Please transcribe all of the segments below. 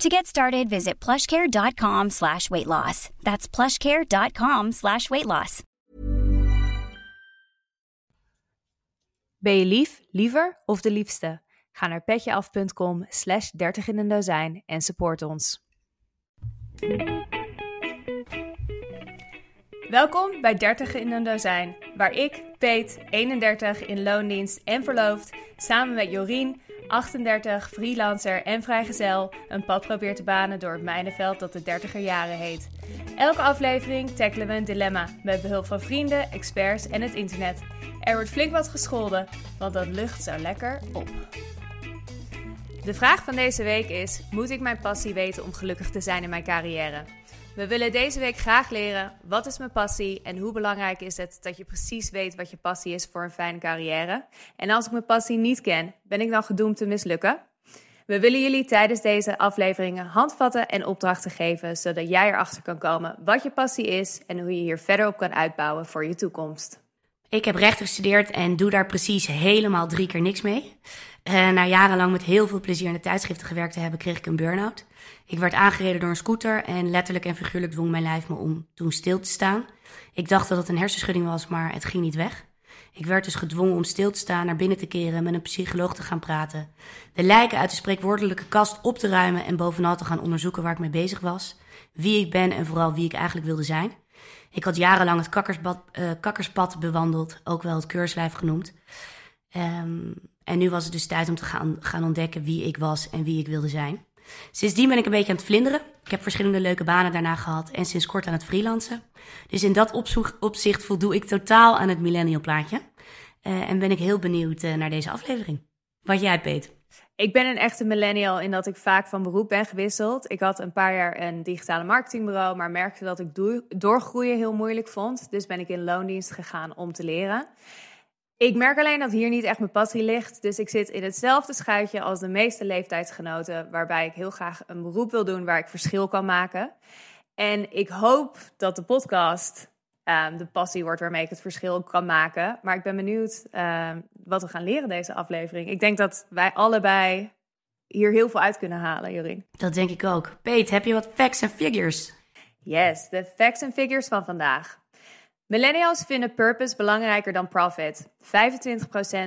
To get started, visit plushcare.com slash weight loss. That's plushcare.com slash weight loss. Ben je lief, liever of de liefste? Ga naar petjeaf.com slash 30 in een dozijn en support ons. Welkom bij 30 in een dozijn, waar ik, Peet, 31, in loondienst en verloofd, samen met Jorien, 38, freelancer en vrijgezel, een pad probeer te banen door het mijnenveld dat de 30er jaren heet. Elke aflevering tackelen we een dilemma met behulp van vrienden, experts en het internet. Er wordt flink wat gescholden, want dat lucht zo lekker op. De vraag van deze week is: moet ik mijn passie weten om gelukkig te zijn in mijn carrière? We willen deze week graag leren wat is mijn passie en hoe belangrijk is het dat je precies weet wat je passie is voor een fijne carrière. En als ik mijn passie niet ken, ben ik dan gedoemd te mislukken? We willen jullie tijdens deze afleveringen handvatten en opdrachten geven, zodat jij erachter kan komen wat je passie is en hoe je hier verder op kan uitbouwen voor je toekomst. Ik heb rechten gestudeerd en doe daar precies helemaal drie keer niks mee. Uh, na jarenlang met heel veel plezier in de tijdschriften gewerkt te hebben, kreeg ik een burn-out. Ik werd aangereden door een scooter en letterlijk en figuurlijk dwong mijn lijf me om toen stil te staan. Ik dacht dat het een hersenschudding was, maar het ging niet weg. Ik werd dus gedwongen om stil te staan, naar binnen te keren, met een psycholoog te gaan praten. De lijken uit de spreekwoordelijke kast op te ruimen en bovenal te gaan onderzoeken waar ik mee bezig was. Wie ik ben en vooral wie ik eigenlijk wilde zijn. Ik had jarenlang het kakkerspad, uh, kakkerspad bewandeld, ook wel het keurslijf genoemd. Um, en nu was het dus tijd om te gaan, gaan ontdekken wie ik was en wie ik wilde zijn. Sindsdien ben ik een beetje aan het vlinderen. Ik heb verschillende leuke banen daarna gehad en sinds kort aan het freelancen. Dus in dat opzicht voldoe ik totaal aan het millennial plaatje. Uh, en ben ik heel benieuwd uh, naar deze aflevering. Wat jij, Peet? Ik ben een echte millennial in dat ik vaak van beroep ben gewisseld. Ik had een paar jaar een digitale marketingbureau, maar merkte dat ik doorgroeien heel moeilijk vond. Dus ben ik in loondienst gegaan om te leren. Ik merk alleen dat hier niet echt mijn passie ligt. Dus ik zit in hetzelfde schuitje als de meeste leeftijdsgenoten, waarbij ik heel graag een beroep wil doen waar ik verschil kan maken. En ik hoop dat de podcast um, de passie wordt waarmee ik het verschil kan maken. Maar ik ben benieuwd um, wat we gaan leren deze aflevering. Ik denk dat wij allebei hier heel veel uit kunnen halen, Jorien. Dat denk ik ook. Peet, heb je wat facts en figures? Yes, de facts en figures van vandaag. Millennials vinden purpose belangrijker dan profit. 25%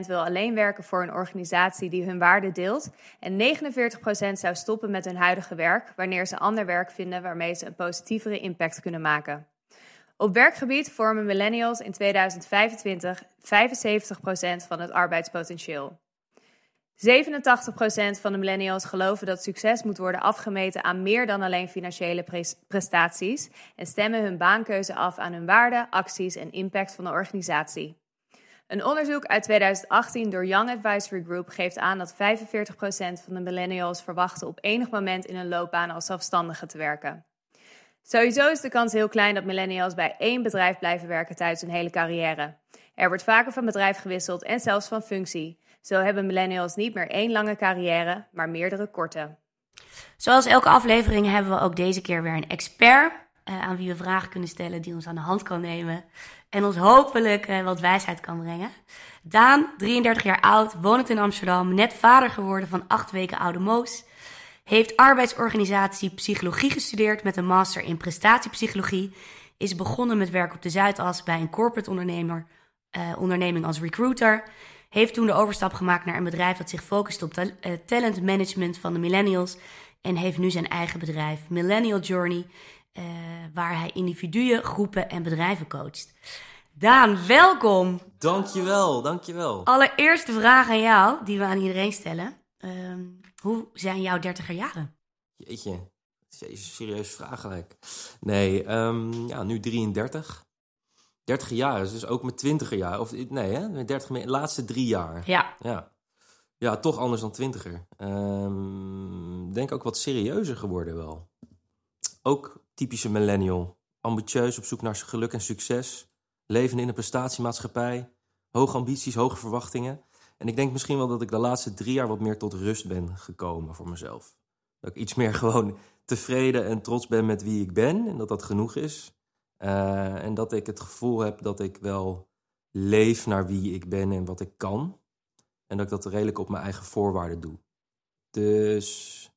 wil alleen werken voor een organisatie die hun waarden deelt. En 49% zou stoppen met hun huidige werk wanneer ze ander werk vinden waarmee ze een positievere impact kunnen maken. Op werkgebied vormen millennials in 2025 75% van het arbeidspotentieel. 87% van de millennials geloven dat succes moet worden afgemeten aan meer dan alleen financiële prestaties en stemmen hun baankeuze af aan hun waarden, acties en impact van de organisatie. Een onderzoek uit 2018 door Young Advisory Group geeft aan dat 45% van de millennials verwachten op enig moment in hun loopbaan als zelfstandige te werken. Sowieso is de kans heel klein dat millennials bij één bedrijf blijven werken tijdens hun hele carrière. Er wordt vaker van bedrijf gewisseld en zelfs van functie. Zo hebben millennials niet meer één lange carrière, maar meerdere korte. Zoals elke aflevering hebben we ook deze keer weer een expert. eh, aan wie we vragen kunnen stellen, die ons aan de hand kan nemen en ons hopelijk uh, wat wijsheid kan brengen. Daan, 33 jaar oud, woont in Amsterdam, net vader geworden van acht weken oude Moos. Heeft arbeidsorganisatie psychologie gestudeerd met een master in prestatiepsychologie. Is begonnen met werk op de Zuidas bij een corporate ondernemer, uh, onderneming als recruiter. Heeft toen de overstap gemaakt naar een bedrijf dat zich focust op ta talent management van de millennials. En heeft nu zijn eigen bedrijf, Millennial Journey, uh, waar hij individuen, groepen en bedrijven coacht. Daan, welkom. Dankjewel, dankjewel. Allereerste vraag aan jou, die we aan iedereen stellen. Uh, hoe zijn jouw dertiger jaren? Jeetje, Jezus, serieus vraag gelijk. Nee, um, ja, nu 33. 30 jaar is dus ook mijn twintiger jaar. Of nee, hè? Mijn 30, mijn laatste drie jaar. Ja. Ja, ja toch anders dan twintiger. Um, denk ook wat serieuzer geworden wel. Ook typische millennial. Ambitieus op zoek naar geluk en succes. Leven in een prestatiemaatschappij. Hoge ambities, hoge verwachtingen. En ik denk misschien wel dat ik de laatste drie jaar wat meer tot rust ben gekomen voor mezelf. Dat ik iets meer gewoon tevreden en trots ben met wie ik ben en dat dat genoeg is. Uh, en dat ik het gevoel heb dat ik wel leef naar wie ik ben en wat ik kan. En dat ik dat redelijk op mijn eigen voorwaarden doe. Dus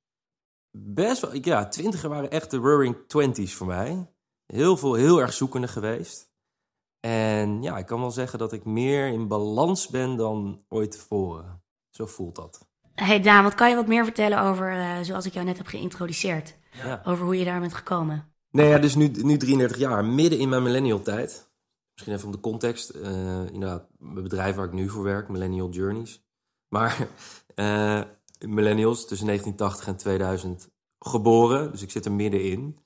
best wel, ja, twintiger waren echt de roaring twenties voor mij. Heel veel, heel erg zoekende geweest. En ja, ik kan wel zeggen dat ik meer in balans ben dan ooit tevoren. Zo voelt dat. Hey Daan, wat kan je wat meer vertellen over, uh, zoals ik jou net heb geïntroduceerd? Ja. Over hoe je daar bent gekomen? Nee, ja, dus nu, nu 33 jaar, midden in mijn millennial tijd. Misschien even om de context. Uh, inderdaad, mijn bedrijf waar ik nu voor werk, Millennial Journeys. Maar uh, millennials tussen 1980 en 2000 geboren, dus ik zit er middenin.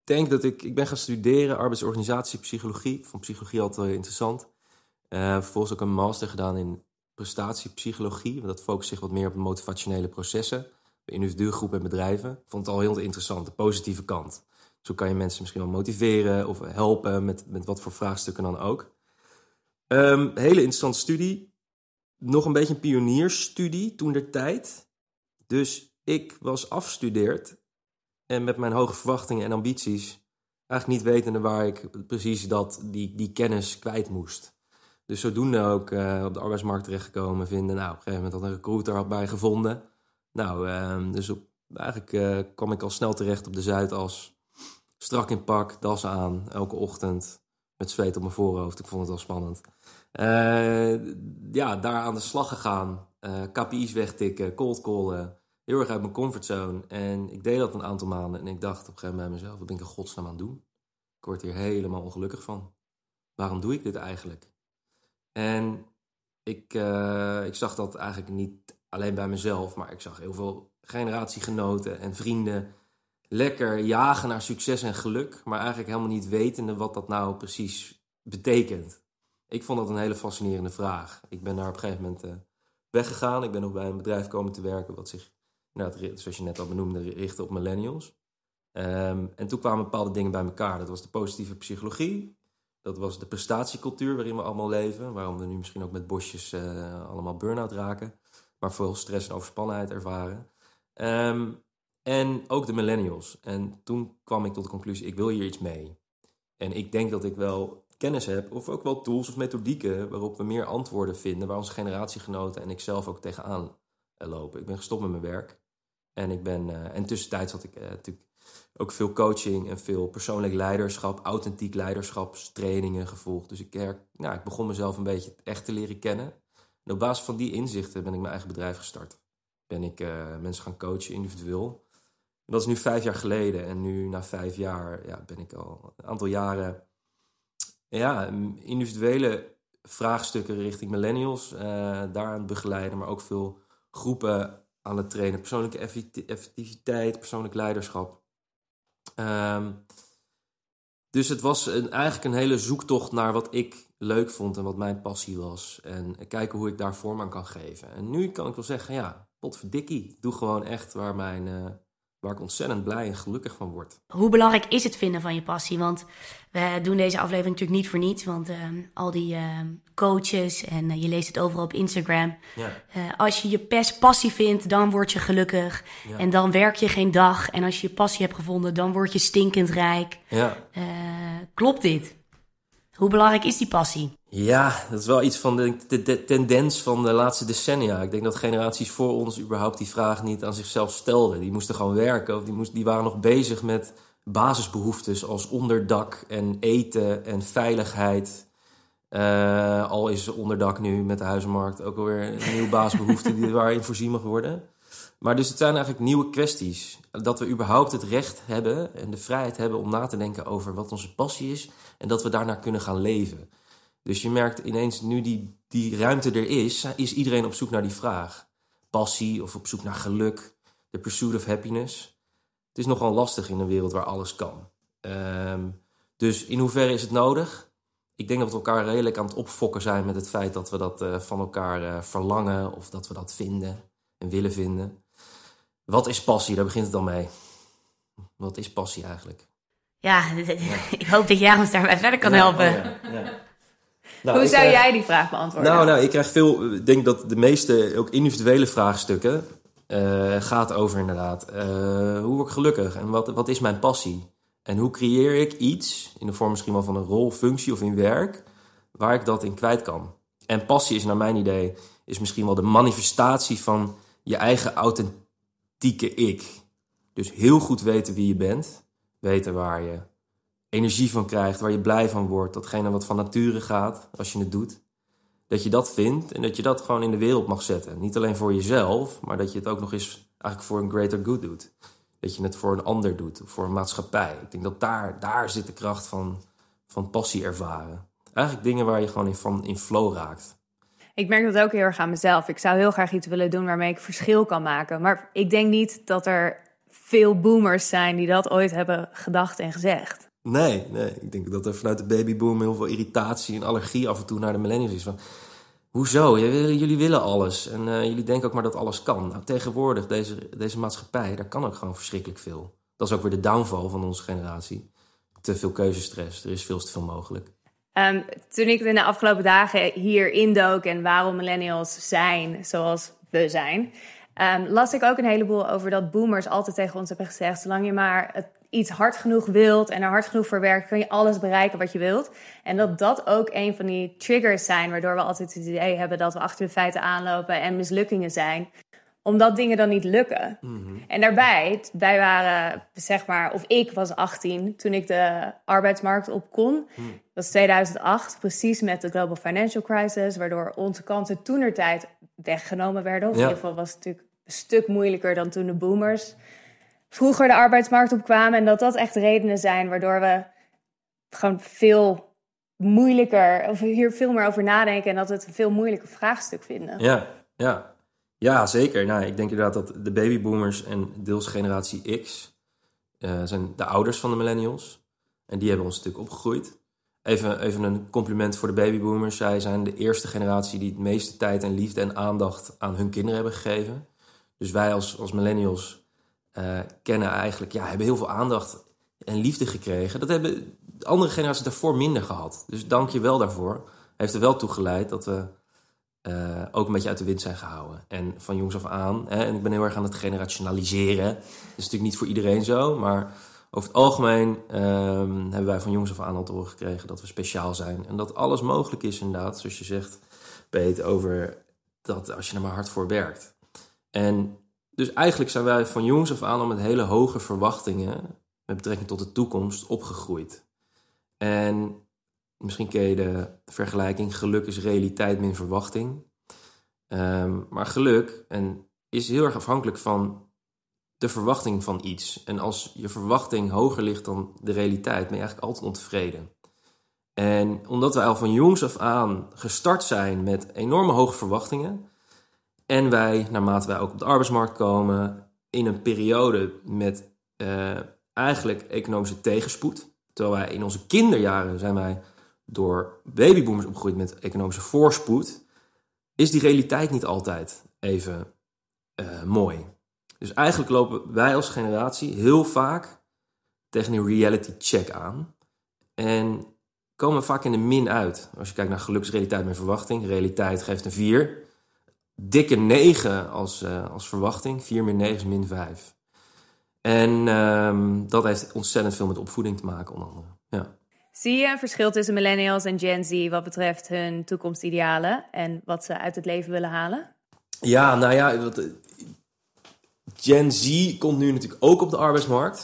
Ik denk dat ik, ik ben gaan studeren arbeidsorganisatiepsychologie. Vond psychologie altijd interessant. Uh, vervolgens ook een master gedaan in prestatiepsychologie. Dat focust zich wat meer op motivationele processen. Bij individuele groepen en bedrijven. Ik vond het al heel interessant, de positieve kant. Zo kan je mensen misschien wel motiveren of helpen met, met wat voor vraagstukken dan ook. Um, hele interessante studie. Nog een beetje een pionierstudie toen der tijd. Dus ik was afgestudeerd en met mijn hoge verwachtingen en ambities eigenlijk niet wetende waar ik precies dat, die, die kennis kwijt moest. Dus zodoende ook uh, op de arbeidsmarkt terechtgekomen vinden. Nou, op een gegeven moment had een recruiter had bij gevonden. Nou, uh, dus eigenlijk uh, kwam ik al snel terecht op de Zuidas. Strak in pak, das aan, elke ochtend. Met zweet op mijn voorhoofd. Ik vond het wel spannend. ja, daar aan de slag gegaan. KPI's wegtikken, cold callen heel erg uit mijn comfortzone. En ik deed dat een aantal maanden. En ik dacht op een gegeven moment bij mezelf: wat ben ik in godsnaam aan het doen? Ik word hier helemaal ongelukkig van. Waarom doe ik dit eigenlijk? En ik, uh, ik zag dat eigenlijk niet alleen bij mezelf, maar ik zag heel veel generatiegenoten en vrienden lekker jagen naar succes en geluk, maar eigenlijk helemaal niet wetende wat dat nou precies betekent. Ik vond dat een hele fascinerende vraag. Ik ben daar op een gegeven moment uh, weggegaan. Ik ben nog bij een bedrijf komen te werken wat zich nou, zoals je net al benoemde, richten op millennials. Um, en toen kwamen bepaalde dingen bij elkaar. Dat was de positieve psychologie. Dat was de prestatiecultuur waarin we allemaal leven. Waarom we nu misschien ook met bosjes uh, allemaal burn-out raken. Maar veel stress en overspannenheid ervaren. Um, en ook de millennials. En toen kwam ik tot de conclusie, ik wil hier iets mee. En ik denk dat ik wel kennis heb, of ook wel tools of methodieken... waarop we meer antwoorden vinden, waar onze generatiegenoten en ik zelf ook tegenaan lopen. Ik ben gestopt met mijn werk. En ik ben, uh, en tussentijds had ik uh, natuurlijk ook veel coaching en veel persoonlijk leiderschap, authentiek leiderschapstrainingen gevolgd. Dus ik, her, nou, ik begon mezelf een beetje echt te leren kennen. En op basis van die inzichten ben ik mijn eigen bedrijf gestart. Ben ik mensen gaan coachen individueel. Dat is nu vijf jaar geleden. En nu na vijf jaar ja, ben ik al een aantal jaren ja, individuele vraagstukken richting millennials daar aan het begeleiden. Maar ook veel groepen aan het trainen. Persoonlijke effectiviteit, persoonlijk leiderschap. Um, dus het was eigenlijk een hele zoektocht naar wat ik leuk vond en wat mijn passie was. En kijken hoe ik daar vorm aan kan geven. En nu kan ik wel zeggen, ja, potverdikkie. Ik doe gewoon echt waar mijn, uh, waar ik ontzettend blij en gelukkig van word. Hoe belangrijk is het vinden van je passie? Want we doen deze aflevering natuurlijk niet voor niets. Want ehm, al die ehm, coaches en eh, je leest het overal op Instagram. Ja. Eh, als je je pers passie vindt, dan word je gelukkig. Ja. En dan werk je geen dag. En als je je passie hebt gevonden, dan word je stinkend rijk. Ja. Eh, klopt dit? Hoe belangrijk is die passie? Ja, dat is wel iets van de, de, de tendens van de laatste decennia. Ik denk dat generaties voor ons überhaupt die vraag niet aan zichzelf stelden. Die moesten gewoon werken of die, die waren nog bezig met basisbehoeftes als onderdak en eten en veiligheid. Eh, al is onderdak nu met de huizenmarkt ook alweer een nieuwe basisbehoefte die waarin voorzien mag worden. Maar dus het zijn eigenlijk nieuwe kwesties. Dat we überhaupt het recht hebben en de vrijheid hebben om na te denken over wat onze passie is. En dat we daarnaar kunnen gaan leven. Dus je merkt ineens, nu die, die ruimte er is, is iedereen op zoek naar die vraag. Passie of op zoek naar geluk. De pursuit of happiness. Het is nogal lastig in een wereld waar alles kan. Ehm, dus in hoeverre is het nodig? Ik denk dat we elkaar redelijk aan het opfokken zijn met het feit dat we dat eh, van elkaar eh, verlangen of dat we dat vinden en willen vinden. Wat is passie? Daar begint het dan mee. Wat is passie eigenlijk? Ja, ik hoop dat jij ons daarbij verder kan Ja, helpen. oh ja, ja. Nou, Hoe zou jij die vraag beantwoorden? Nou, nou, ik krijg veel. Ik denk dat de meeste, ook individuele vraagstukken. eh, gaat over inderdaad. eh, hoe word ik gelukkig en wat, wat is mijn passie? En hoe creëer ik iets, in de vorm misschien wel van een rol, functie of in werk, waar ik dat in kwijt kan? En passie is, naar mijn idee, is misschien wel de manifestatie van je eigen authentieke ik. Dus heel goed weten wie je bent, weten waar je energie van krijgt, waar je blij van wordt, datgene wat van nature gaat als je het doet. Dat je dat vindt en dat je dat gewoon in de wereld mag zetten. Niet alleen voor jezelf, maar dat je het ook nog eens eigenlijk voor een greater good doet. Dat je het voor een ander doet, voor een maatschappij. Ik denk dat daar, daar zit de kracht van, van passie ervaren. Eigenlijk dingen waar je gewoon in, van, in flow raakt. Ik merk dat ook heel erg aan mezelf. Ik zou heel graag iets willen doen waarmee ik verschil kan maken. Maar ik denk niet dat er veel boomers zijn die dat ooit hebben gedacht en gezegd. Nee, nee. Ik denk dat er vanuit de babyboom heel veel irritatie en allergie af en toe naar de millennials is. Van, hoezo? Jullie, willen alles. En eh, jullie denken ook maar dat alles kan. Nou, tegenwoordig, deze, deze maatschappij, daar kan ook gewoon verschrikkelijk veel. Dat is ook weer de downfall van onze generatie. Te veel keuzestress. Er is veel te veel mogelijk. Ehm, toen ik in de afgelopen dagen hier indook en waarom millennials zijn zoals we zijn, ehm, las ik ook een heleboel over dat boomers altijd tegen ons hebben gezegd: zolang je maar het iets hard genoeg wilt en er hard genoeg voor werkt, kun je alles bereiken wat je wilt. En dat dat ook een van die triggers zijn waardoor we altijd het idee hebben dat we achter de feiten aanlopen en mislukkingen zijn omdat dingen dan niet lukken. En daarbij, wij waren, zeg maar, of ik was 18 toen ik de arbeidsmarkt op kon. Dat was 2008, precies met de Global Financial Crisis, waardoor onze kansen toenertijd weggenomen werden. Of Ja. in ieder geval was het natuurlijk een stuk moeilijker dan toen de boomers vroeger de arbeidsmarkt opkwamen. En dat dat echt redenen zijn waardoor we gewoon veel moeilijker, of hier veel meer over nadenken en dat we het een veel moeilijker vraagstuk vinden. Ja, ja. Ja, zeker. Nou, ik denk inderdaad dat de babyboomers en deels generatie X eh, zijn de ouders van de millennials. En die hebben ons natuurlijk opgegroeid. Even, even een compliment voor de babyboomers. Zij zijn de eerste generatie die het meeste tijd en liefde en aandacht aan hun kinderen hebben gegeven. Dus wij als, als millennials eh, kennen eigenlijk, ja, hebben heel veel aandacht en liefde gekregen. Dat hebben de andere generaties daarvoor minder gehad. Dus dank je wel daarvoor. Heeft er wel toe geleid dat we eh, ook een beetje uit de wind zijn gehouden. En van jongs af aan, hè, en ik ben heel erg aan het generationaliseren. Dat is natuurlijk niet voor iedereen zo, maar over het algemeen ehm, hebben wij van jongs af aan al te horen gekregen dat we speciaal zijn. En dat alles mogelijk is inderdaad, zoals je zegt, Peet, over dat als je er maar hard voor werkt. En dus eigenlijk zijn wij van jongs af aan al met hele hoge verwachtingen met betrekking tot de toekomst opgegroeid. En misschien ken je de vergelijking geluk is realiteit min verwachting. Ehm, maar geluk en, is heel erg afhankelijk van de verwachting van iets. En als je verwachting hoger ligt dan de realiteit, ben je eigenlijk altijd ontevreden. En omdat wij al van jongs af aan gestart zijn met enorme hoge verwachtingen, en wij, naarmate wij ook op de arbeidsmarkt komen, in een periode met eh, eigenlijk economische tegenspoed. Terwijl wij in onze kinderjaren zijn wij door babyboomers opgegroeid met economische voorspoed. Is die realiteit niet altijd even eh, mooi. Dus eigenlijk lopen wij als generatie heel vaak tegen een reality check aan. En komen vaak in de min uit. Als je kijkt naar geluksrealiteit met verwachting. Realiteit geeft een 4. Dikke 9 als, uh, als verwachting. 4 min 9 is min 5. En um, dat heeft ontzettend veel met opvoeding te maken, onder andere. Ja. Zie je een verschil tussen millennials en Gen Z wat betreft hun toekomstidealen en wat ze uit het leven willen halen? Ja, nou ja, wat, Gen Z komt nu natuurlijk ook op de arbeidsmarkt.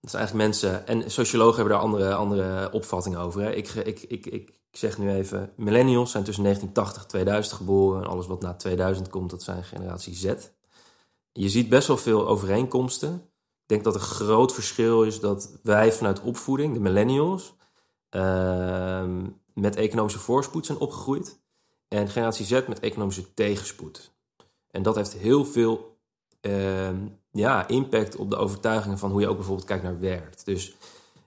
Dat zijn eigenlijk mensen, en sociologen hebben daar andere, andere opvattingen over. Hè. Ik, ik, ik, ik zeg nu even, millennials zijn tussen 1980 en 2000 geboren. En alles wat na 2000 komt, dat zijn generatie Z. Je ziet best wel veel overeenkomsten. Ik denk dat een groot verschil is dat wij vanuit opvoeding, de millennials, uh, met economische voorspoed zijn opgegroeid. En generatie Z met economische tegenspoed. En dat heeft heel veel uh, ja, impact op de overtuigingen van hoe je ook bijvoorbeeld kijkt naar werk. Dus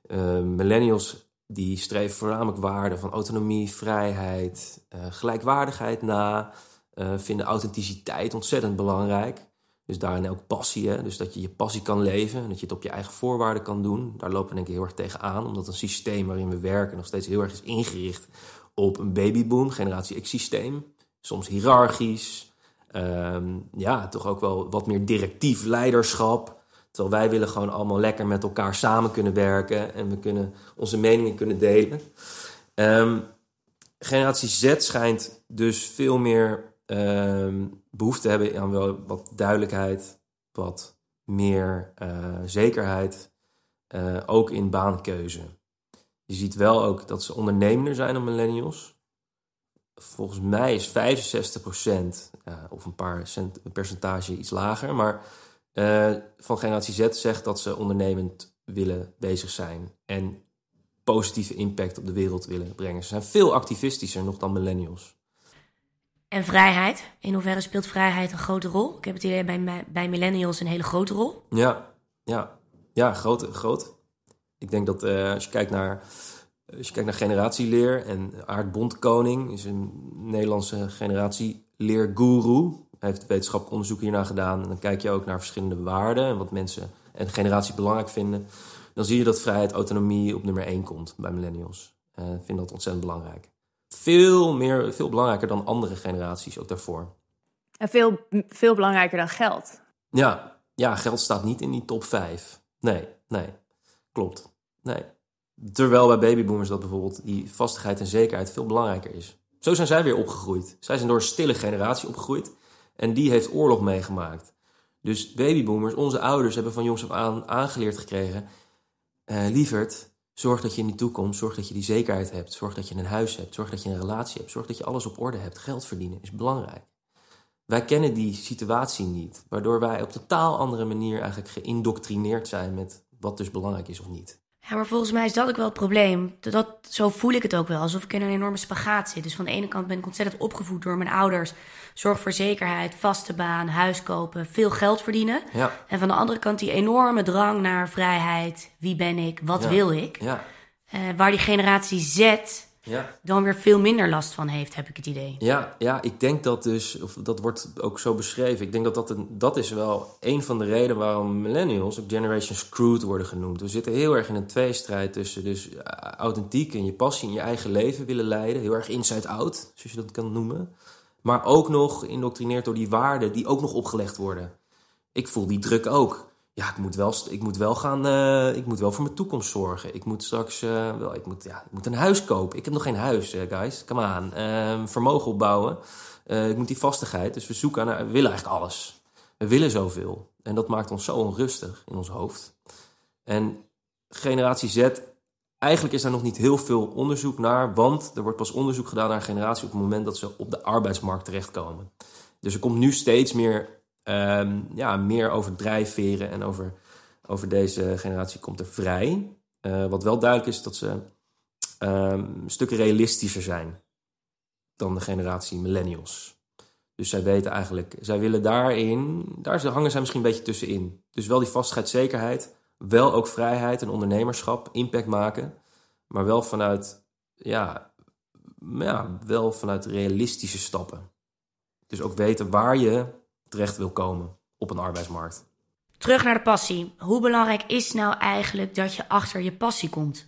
uh, millennials die streven voornamelijk waarden van autonomie, vrijheid, uh, gelijkwaardigheid na. Uh, vinden authenticiteit ontzettend belangrijk. Dus daarin ook passie. Dus dat je je passie kan leven en dat je het op je eigen voorwaarden kan doen. Daar lopen we denk ik heel erg tegen aan. Omdat een systeem waarin we werken nog steeds heel erg is ingericht op een babyboom, generatie X systeem. Soms hiërarchisch, um, ja, toch ook wel wat meer directief leiderschap. Terwijl wij willen gewoon allemaal lekker met elkaar samen kunnen werken en we kunnen onze meningen kunnen delen. Um, generatie Z schijnt dus veel meer um, behoefte te hebben aan wel wat duidelijkheid, wat meer uh, zekerheid, uh, ook in baankeuze. Je ziet wel ook dat ze ondernemender zijn dan millennials volgens mij is 65%, ja, of een paar cent, een percentage iets lager, maar uh, van generatie Z zegt dat ze ondernemend willen bezig zijn en positieve impact op de wereld willen brengen. Ze zijn veel activistischer nog dan millennials. En vrijheid. In hoeverre speelt vrijheid een grote rol? Ik heb het idee bij, bij millennials een hele grote rol. Ja, ja, ja groot. groot. Ik denk dat uh, als je kijkt naar als je kijkt naar generatieleer en Aart Bondkoning is een Nederlandse generatieleerguru. Heeft wetenschappelijk onderzoek hiernaar gedaan. En dan kijk je ook naar verschillende waarden en wat mensen en generaties belangrijk vinden. Dan zie je dat vrijheid, autonomie op nummer 1 komt bij millennials. Uh, ik vind dat ontzettend belangrijk. Veel, meer, veel belangrijker dan andere generaties ook daarvoor. En veel, veel belangrijker dan geld. Ja, ja, geld staat niet in die top 5. Nee, nee, klopt. Nee. Terwijl bij babyboomers dat bijvoorbeeld die vastigheid en zekerheid veel belangrijker is. Zo zijn zij weer opgegroeid. Zij zijn door een stille generatie opgegroeid. En die heeft oorlog meegemaakt. Dus babyboomers, onze ouders, hebben van jongs af aan aangeleerd gekregen. Uh, lieverd, zorg dat je in die toekomst, zorg dat je die zekerheid hebt. Zorg dat je een huis hebt, zorg dat je een relatie hebt. Zorg dat je alles op orde hebt. Geld verdienen is belangrijk. Wij kennen die situatie niet. Waardoor wij op totaal andere manier eigenlijk geïndoctrineerd zijn met wat dus belangrijk is of niet. Ja, maar volgens mij is dat ook wel het probleem. Dat, zo voel ik het ook wel. Alsof ik in een enorme spagaat zit. Dus van de ene kant ben ik ontzettend opgevoed door mijn ouders. Zorg voor zekerheid, vaste baan, huis kopen, veel geld verdienen. Ja. En van de andere kant die enorme drang naar vrijheid. Wie ben ik? Wat wil ik? Ja. Uh, waar die generatie Z ja. dan weer veel minder last van heeft, heb ik het idee. Ja, ja ik denk dat dus, of dat wordt ook zo beschreven. Ik denk dat dat, een, dat is wel een van de redenen waarom millennials ook Generation Screwed worden genoemd. We zitten heel erg in een tweestrijd tussen dus uh, authentiek en je passie in je eigen leven willen leiden. Heel erg inside-out, zoals je dat kan noemen. Maar ook nog geïndoctrineerd door die waarden die ook nog opgelegd worden. Ik voel die druk ook ja, ik moet wel, ik moet wel gaan, uh, ik moet wel voor mijn toekomst zorgen. Ik moet straks, uh, wel, ik moet, ja, ik moet een huis kopen. Ik heb nog geen huis, uh, guys. Come aan. Ehm, vermogen opbouwen. ik moet die vastigheid. Dus we zoeken naar, we willen eigenlijk alles. We willen zoveel. En dat maakt ons zo onrustig in ons hoofd. En generatie Z, eigenlijk is daar nog niet heel veel onderzoek naar. Want er wordt pas onderzoek gedaan naar generatie op het moment dat ze op de arbeidsmarkt terechtkomen. Dus er komt nu steeds meer um, ja, meer over drijfveren en over, over deze generatie komt er vrij. Uh, wat wel duidelijk is dat ze um, stukken realistischer zijn dan de generatie millennials. Dus zij weten eigenlijk, zij willen daarin, daar hangen zij misschien een beetje tussenin. Dus wel die vastigheid, zekerheid, wel ook vrijheid en ondernemerschap, impact maken, maar wel vanuit, ja, ja, wel vanuit realistische stappen. Dus ook weten waar je terecht wil komen op een arbeidsmarkt. Terug naar de passie. Hoe belangrijk is nou eigenlijk dat je achter je passie komt?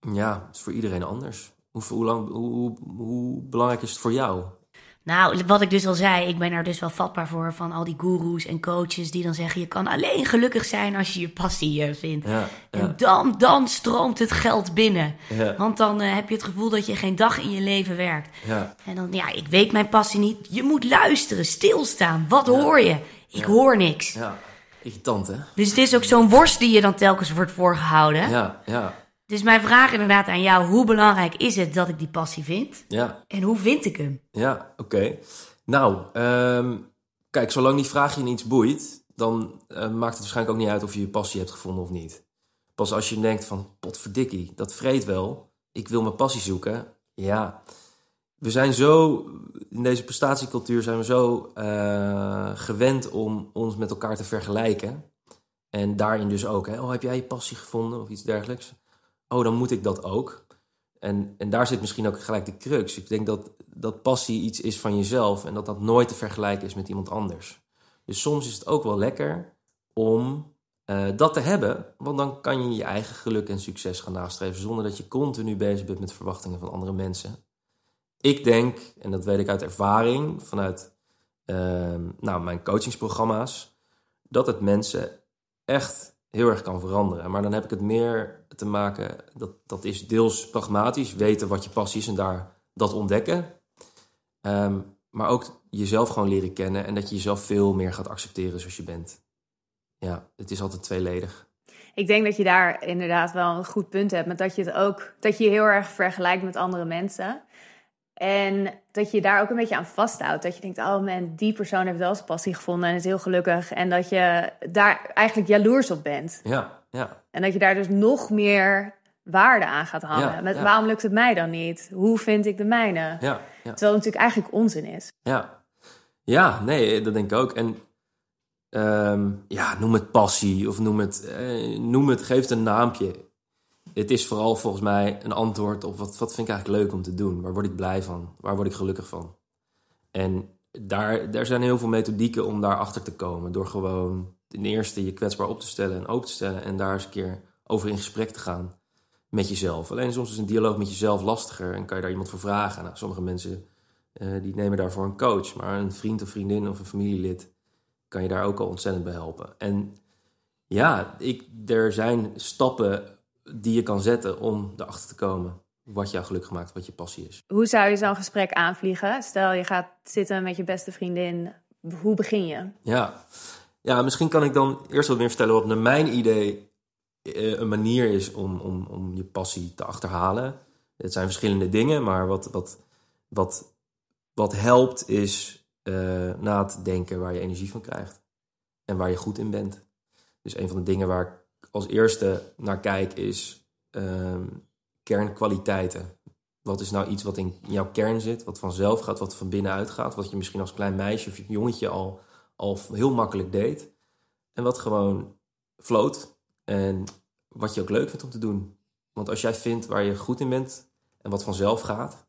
Ja, het is voor iedereen anders. Hoe, hoe, lang, hoe, hoe, hoe belangrijk is het voor jou? Nou, wat ik dus al zei, ik ben er dus wel vatbaar voor van al die gurus en coaches die dan zeggen: je kan alleen gelukkig zijn als je je passie eh, vindt. Ja, En dan, dan stroomt het geld binnen. Ja. Want dan eh, heb je het gevoel dat je geen dag in je leven werkt. Ja. En dan, ja, ik weet mijn passie niet. Je moet luisteren, stilstaan. Wat hoor je? Ik hoor niks. Ja, irritant hè? Dus het is ook zo'n worst die je dan telkens wordt voorgehouden. Ja, ja, Dus mijn vraag inderdaad aan jou: hoe belangrijk is het dat ik die passie vind? ja, En hoe vind ik hem? ja, oké. Nou, ehm, kijk, zolang die vraag je iets boeit, dan eh, maakt het waarschijnlijk ook niet uit of je je passie hebt gevonden of niet. Pas als je denkt van, potverdikkie, dat vreet wel, ik wil mijn passie zoeken. Ja, we zijn zo, in deze prestatiecultuur zijn we zo eh, gewend om ons met elkaar te vergelijken. En daarin dus ook, hè, oh, heb jij je passie gevonden of iets dergelijks? Oh, dan moet ik dat ook. En, en daar zit misschien ook gelijk de crux. Ik denk dat, dat passie iets is van jezelf en dat dat nooit te vergelijken is met iemand anders. Dus soms is het ook wel lekker om eh, dat te hebben, want dan kan je je eigen geluk en succes gaan nastreven zonder dat je continu bezig bent met verwachtingen van andere mensen. Ik denk, en dat weet ik uit ervaring vanuit ehm, nou, mijn coachingsprogramma's, dat het mensen echt heel erg kan veranderen. Maar dan heb ik het meer te maken, dat, dat is deels pragmatisch, weten wat je passie is en daar dat ontdekken. Ehm, maar ook jezelf gewoon leren kennen en dat je jezelf veel meer gaat accepteren zoals je bent. Ja, het is altijd tweeledig. Ik denk dat je daar inderdaad wel een goed punt hebt. Met dat je het ook dat je je heel erg vergelijkt met andere mensen. En dat je daar ook een beetje aan vasthoudt. Dat je denkt, oh man, die persoon heeft wel zijn passie gevonden en is heel gelukkig. En dat je daar eigenlijk jaloers op bent. Ja, ja, En dat je daar dus nog meer waarde aan gaat hangen. Ja, met ja. waarom lukt het mij dan niet? Hoe vind ik de mijne? ja, ja. Terwijl het natuurlijk eigenlijk onzin is. Ja, ja nee, dat denk ik ook. En ehm, ja, noem het passie of noem het, eh, noem het, geef het een naampje. Het is vooral volgens mij een antwoord op wat, wat vind ik eigenlijk leuk om te doen? Waar word ik blij van? Waar word ik gelukkig van? En daar, daar zijn heel veel methodieken om daarachter te komen. Door gewoon ten eerste je kwetsbaar op te stellen en open te stellen. En daar eens een keer over in gesprek te gaan met jezelf. Alleen soms is een dialoog met jezelf lastiger en kan je daar iemand voor vragen. Nou, sommige mensen eh, die nemen daarvoor een coach. Maar een vriend of vriendin of een familielid kan je daar ook al ontzettend bij helpen. En ja, ik, er zijn stappen die je kan zetten om erachter te komen wat jou gelukkig maakt, wat je passie is. Hoe zou je zo'n gesprek aanvliegen? Stel, je gaat zitten met je beste vriendin. Hoe begin je? Ja. ja, misschien kan ik dan eerst wat meer vertellen wat naar mijn idee eh, een manier is om, om, om je passie te achterhalen. Het zijn verschillende dingen, maar wat, wat, wat, wat helpt is eh, na te denken waar je energie van krijgt en waar je goed in bent. Dus een van de dingen waar ik als eerste naar kijk is ehm, kernkwaliteiten. Wat is nou iets wat in jouw kern zit, wat vanzelf gaat, wat van binnenuit gaat, wat je misschien als klein meisje of jongetje al, al heel makkelijk deed. En wat gewoon floot en wat je ook leuk vindt om te doen. Want als jij vindt waar je goed in bent en wat vanzelf gaat,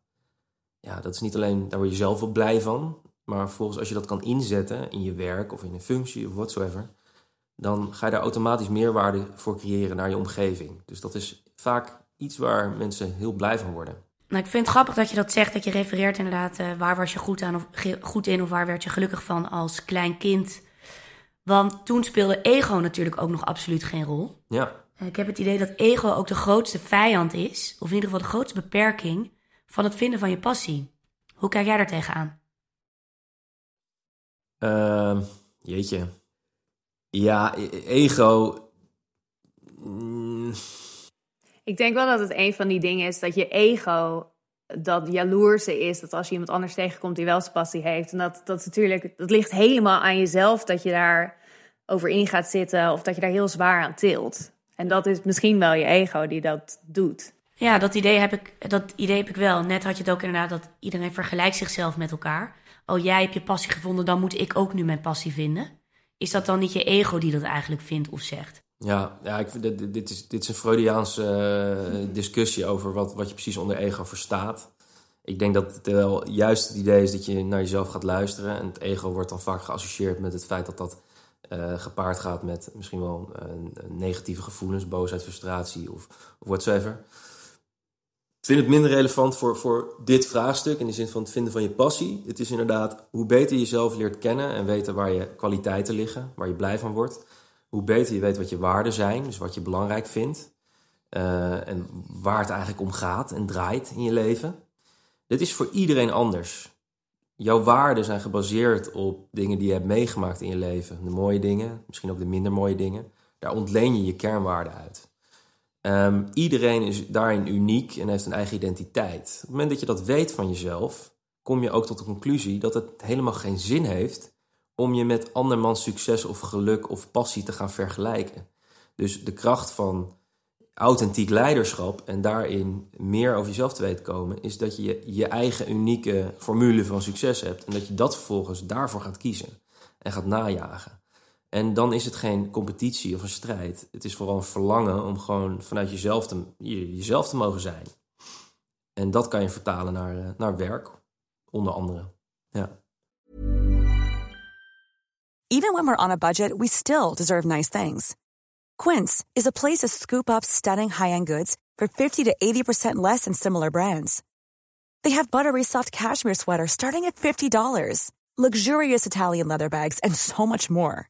ja, dat is niet alleen, daar word je zelf wel blij van, maar vervolgens als je dat kan inzetten in je werk of in een functie of whatsoever, dan ga je daar automatisch meerwaarde voor creëren naar je omgeving. Dus dat is vaak iets waar mensen heel blij van worden. Nou, ik vind het grappig dat je dat zegt, dat je refereert inderdaad, eh, waar was je goed, aan of, goed in of waar werd je gelukkig van als klein kind. Want toen speelde ego natuurlijk ook nog absoluut geen rol. Ja, En ik heb het idee dat ego ook de grootste vijand is, of in ieder geval de grootste beperking van het vinden van je passie. Hoe kijk jij daar tegenaan? Ehm, jeetje. Ja, e- ego. mm, Ik denk wel dat het een van die dingen is dat je ego dat jaloerse is. Dat als je iemand anders tegenkomt die wel zijn passie heeft. En dat, dat is natuurlijk, dat ligt helemaal aan jezelf dat je daar over in gaat zitten. Of dat je daar heel zwaar aan tilt. En dat is misschien wel je ego die dat doet. Ja, dat idee heb ik, dat idee heb ik wel. Net had je het ook inderdaad dat iedereen vergelijkt zichzelf met elkaar. Oh, jij hebt je passie gevonden, dan moet ik ook nu mijn passie vinden. Is dat dan niet je ego die dat eigenlijk vindt of zegt? Ja, ja ik, dit, dit, is, dit is een Freudiaanse eh, discussie over wat, wat je precies onder ego verstaat. Ik denk dat het wel juist het idee is dat je naar jezelf gaat luisteren. En het ego wordt dan vaak geassocieerd met het feit dat dat uh, gepaard gaat met misschien wel negatieve gevoelens, boosheid, frustratie of, of whatsoever. Ik vind het minder relevant voor, voor dit vraagstuk in de zin van het vinden van je passie. Het is inderdaad hoe beter je jezelf leert kennen en weten waar je kwaliteiten liggen, waar je blij van wordt. Hoe beter je weet wat je waarden zijn, dus wat je belangrijk vindt. Uh, en waar het eigenlijk om gaat en draait in je leven. Dit is voor iedereen anders. Jouw waarden zijn gebaseerd op dingen die je hebt meegemaakt in je leven. De mooie dingen, misschien ook de minder mooie dingen. Daar ontleen je je kernwaarden uit. Um, iedereen is daarin uniek en heeft een eigen identiteit. Op het moment dat je dat weet van jezelf, kom je ook tot de conclusie dat het helemaal geen zin heeft om je met andermans succes of geluk of passie te gaan vergelijken. Dus de kracht van authentiek leiderschap en daarin meer over jezelf te weten komen, is dat je je eigen unieke formule van succes hebt en dat je dat vervolgens daarvoor gaat kiezen en gaat najagen. En dan is het geen competitie of een strijd. Het is vooral een verlangen om gewoon vanuit jezelf te, jezelf te mogen zijn. En dat kan je vertalen naar, eh, naar werk, onder andere. Ja. Even when we're on a budget, we still deserve nice things. Quince is a place to scoop up stunning high-end goods for 50 to 80% less than similar brands. They have buttery soft cashmere sweaters starting at $50, luxurious Italian leather bags, and so much more.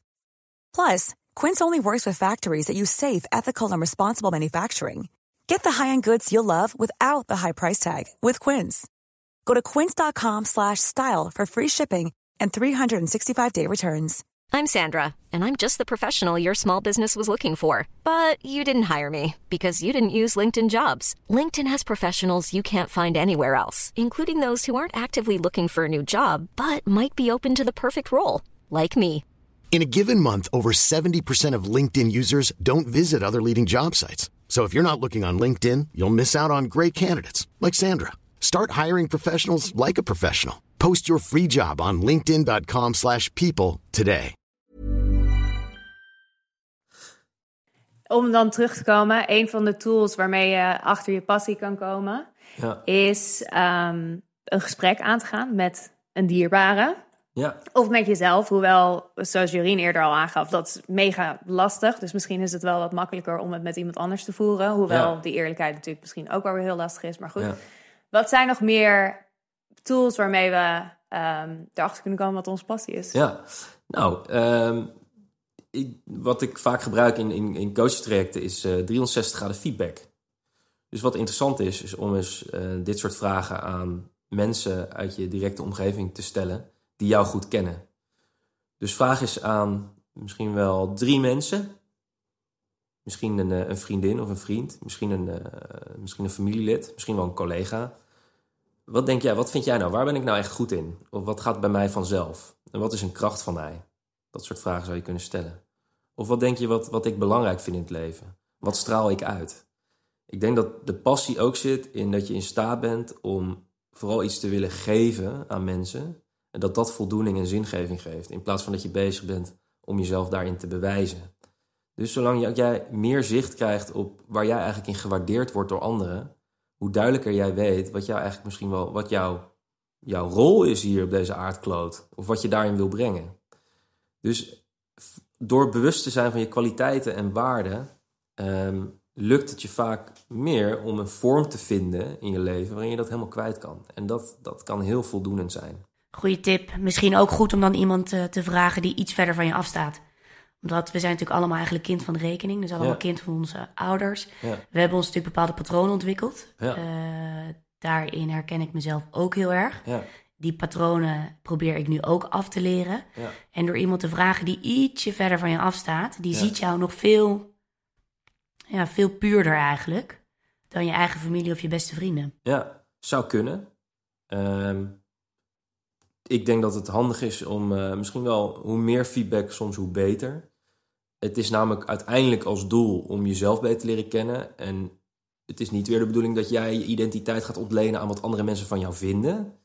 Plus, Quince only works with factories that use safe, ethical, and responsible manufacturing. Get the high-end goods you'll love without the high price tag with Quince. Go to quince.com/style for free shipping and 365-day returns. I'm Sandra, and I'm just the professional your small business was looking for, but you didn't hire me because you didn't use LinkedIn Jobs. LinkedIn has professionals you can't find anywhere else, including those who aren't actively looking for a new job but might be open to the perfect role, like me. In a given month, over 70% of LinkedIn users don't visit other leading job sites. So if you're not looking on LinkedIn, you'll miss out on great candidates like Sandra. Start hiring professionals like a professional. Post your free job on linkedin.com/people today. Om dan terug te komen, een van de tools waarmee je achter je passie kan komen, ja. is um, een gesprek aan te gaan met een dierbare. Ja. Of met jezelf, hoewel, zoals Jorien eerder al aangaf, dat is mega lastig. Dus misschien is het wel wat makkelijker om het met iemand anders te voeren. Hoewel die eerlijkheid natuurlijk misschien ook wel weer heel lastig is. Maar goed, wat zijn nog meer tools waarmee we um, erachter kunnen komen wat onze passie is? Ja, nou, um, ik, wat ik vaak gebruik in, in, in coachtrajecten is uh, eh, 360 graden feedback. Dus wat interessant is, is om eens uh, dit soort vragen aan mensen uit je directe omgeving te stellen die jou goed kennen. Dus vraag eens aan misschien wel drie mensen. Misschien een, eh, een vriendin of een vriend. Misschien een, uh, misschien een familielid. Misschien wel een collega. Wat denk jij, wat vind jij nou? Waar ben ik nou echt goed in? Of wat gaat bij mij vanzelf? En wat is een kracht van mij? Dat soort vragen zou je kunnen stellen. Of wat denk je wat, wat ik belangrijk vind in het leven? Wat straal ik uit? Ik denk dat de passie ook zit in dat je in staat bent om vooral iets te willen geven aan mensen en dat dat voldoening en zingeving geeft. In plaats van dat je bezig bent om jezelf daarin te bewijzen. Dus zolang jij meer zicht krijgt op waar jij eigenlijk in gewaardeerd wordt door anderen, hoe duidelijker jij weet wat jou eigenlijk misschien wel, wat jouw, jouw rol is hier op deze aardkloot. Of wat je daarin wil brengen. Dus door bewust te zijn van je kwaliteiten en waarden, ehm, lukt het je vaak meer om een vorm te vinden in je leven waarin je dat helemaal kwijt kan. En dat, dat kan heel voldoenend zijn. Goeie tip. Misschien ook goed om dan iemand te, te vragen die iets verder van je afstaat. Omdat we zijn natuurlijk allemaal eigenlijk kind van de rekening. Dus allemaal kind van onze ouders. Ja. We hebben ons natuurlijk bepaalde patronen ontwikkeld. Ja. Uh, daarin herken ik mezelf ook heel erg. Die patronen probeer ik nu ook af te leren. En door iemand te vragen die ietsje verder van je afstaat, die ziet jou nog veel, ja, veel puurder eigenlijk dan je eigen familie of je beste vrienden. Ja, zou kunnen. Um ik denk dat het handig is om uh, misschien wel hoe meer feedback, soms hoe beter. Het is namelijk uiteindelijk als doel om jezelf beter te leren kennen. En het is niet weer de bedoeling dat jij je identiteit gaat ontlenen aan wat andere mensen van jou vinden.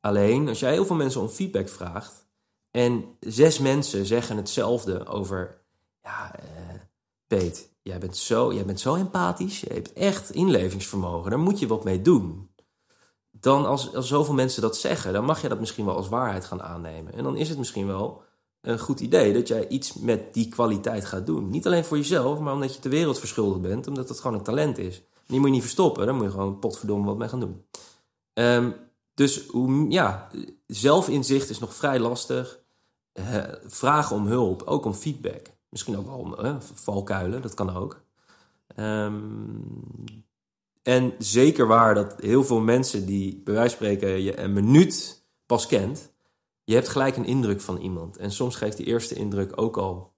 Alleen als jij heel veel mensen om feedback vraagt en zes mensen zeggen hetzelfde over, ja, uh, Peet, jij bent, zo, jij bent zo empathisch, je hebt echt inlevingsvermogen, daar moet je wat mee doen dan als, als zoveel mensen dat zeggen, dan mag je dat misschien wel als waarheid gaan aannemen. En dan is het misschien wel een goed idee dat jij iets met die kwaliteit gaat doen. Niet alleen voor jezelf, maar omdat je de wereld verschuldigd bent, omdat het gewoon een talent is. die moet je niet verstoppen, daar moet je gewoon potverdomme wat mee gaan doen. Ehm, dus ja, zelfinzicht is nog vrij lastig. Uh, vragen om hulp, ook om feedback. Misschien ook wel om uh, valkuilen, dat kan ook. Um, en zeker waar dat heel veel mensen die bij wijze van spreken je een minuut pas kent, je hebt gelijk een indruk van iemand. En soms geeft die eerste indruk ook al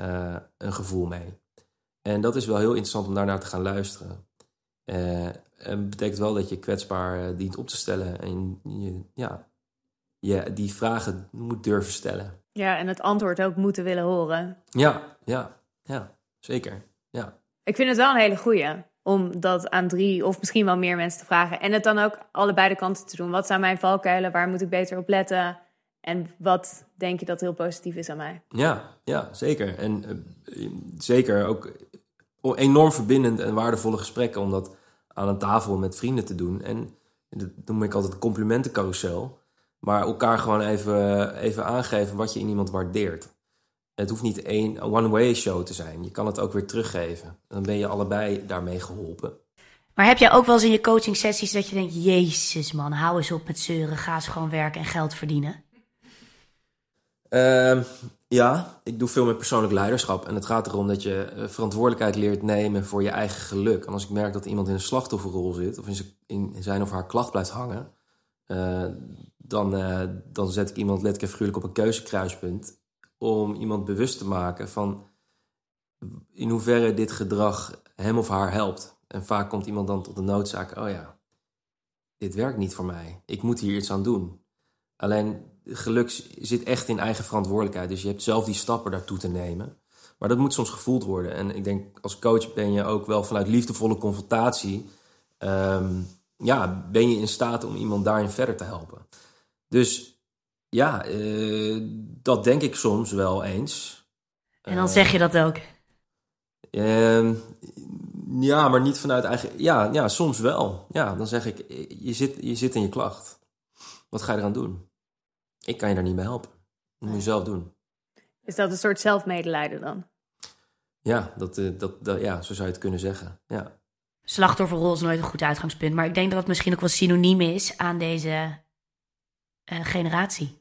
uh, een gevoel mee. En dat is wel heel interessant om daarnaar te gaan luisteren. Uh, en betekent wel dat je kwetsbaar uh, dient op te stellen. En je, ja, je die vragen moet durven stellen. Ja, en het antwoord ook moeten willen horen. Ja, ja, ja, zeker. Ja. Ik vind het wel een hele goeie om dat aan drie of misschien wel meer mensen te vragen. En het dan ook allebei de kanten te doen. Wat zijn mijn valkuilen? Waar moet ik beter op letten? En wat denk je dat heel positief is aan mij? Ja, ja zeker. En uh, zeker ook enorm verbindend en waardevolle gesprekken om dat aan een tafel met vrienden te doen. En dat noem ik altijd complimentencarousel. Maar elkaar gewoon even, even aangeven wat je in iemand waardeert. Het hoeft niet één one-way show te zijn. Je kan het ook weer teruggeven. Dan ben je allebei daarmee geholpen. Maar heb jij ook wel eens in je coaching sessies dat je denkt... Jezus man, hou eens op met zeuren. Ga eens gewoon werken en geld verdienen. Uh, ja, ik doe veel met persoonlijk leiderschap. En het gaat erom dat je verantwoordelijkheid leert nemen voor je eigen geluk. En als ik merk dat iemand in een slachtofferrol zit... of in zijn of haar klacht blijft hangen... Uh, dan, uh, dan zet ik iemand letterlijk en figuurlijk op een keuzekruispunt om iemand bewust te maken van in hoeverre dit gedrag hem of haar helpt. En vaak komt iemand dan tot de noodzaak: oh ja, dit werkt niet voor mij. Ik moet hier iets aan doen. Alleen geluk zit echt in eigen verantwoordelijkheid. Dus je hebt zelf die stappen daartoe te nemen. Maar dat moet soms gevoeld worden. En ik denk als coach ben je ook wel vanuit liefdevolle confrontatie. Um, ja, ben je in staat om iemand daarin verder te helpen. Dus ja, uh, dat denk ik soms wel eens. En dan zeg je dat ook? Uh, ja, maar niet vanuit eigen... Ja, ja, soms wel. Ja, dan zeg ik, je zit, je zit in je klacht. Wat ga je eraan doen? Ik kan je daar niet bij helpen. Dat moet je zelf doen. Is dat een soort zelfmedelijden dan? Ja, dat, uh, dat, dat, ja, zo zou je het kunnen zeggen. Ja. Slachtofferrol is nooit een goed uitgangspunt. Maar ik denk dat het misschien ook wel synoniem is aan deze uh, generatie.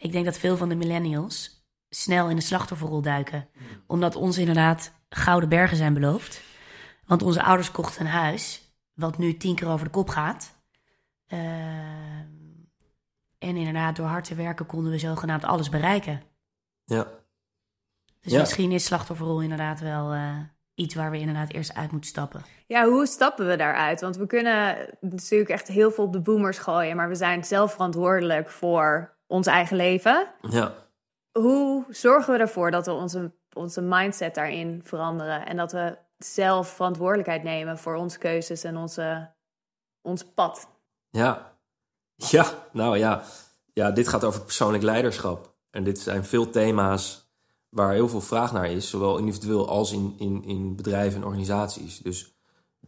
Ik denk dat veel van de millennials snel in de slachtofferrol duiken. Omdat ons inderdaad gouden bergen zijn beloofd. Want onze ouders kochten een huis, wat nu tien keer over de kop gaat. Uh, en inderdaad, door hard te werken konden we zogenaamd alles bereiken. Ja. Dus ja. misschien is slachtofferrol inderdaad wel uh, iets waar we inderdaad eerst uit moeten stappen. Ja, hoe stappen we daaruit? Want we kunnen natuurlijk echt heel veel op de boomers gooien, maar we zijn zelf verantwoordelijk voor ons eigen leven. Ja. Hoe zorgen we ervoor dat we onze, onze mindset daarin veranderen en dat we zelf verantwoordelijkheid nemen voor onze keuzes en onze, ons pad? Ja, ja, nou ja. ja, dit gaat over persoonlijk leiderschap. En dit zijn veel thema's waar heel veel vraag naar is, zowel individueel als in, in, in bedrijven en organisaties. Dus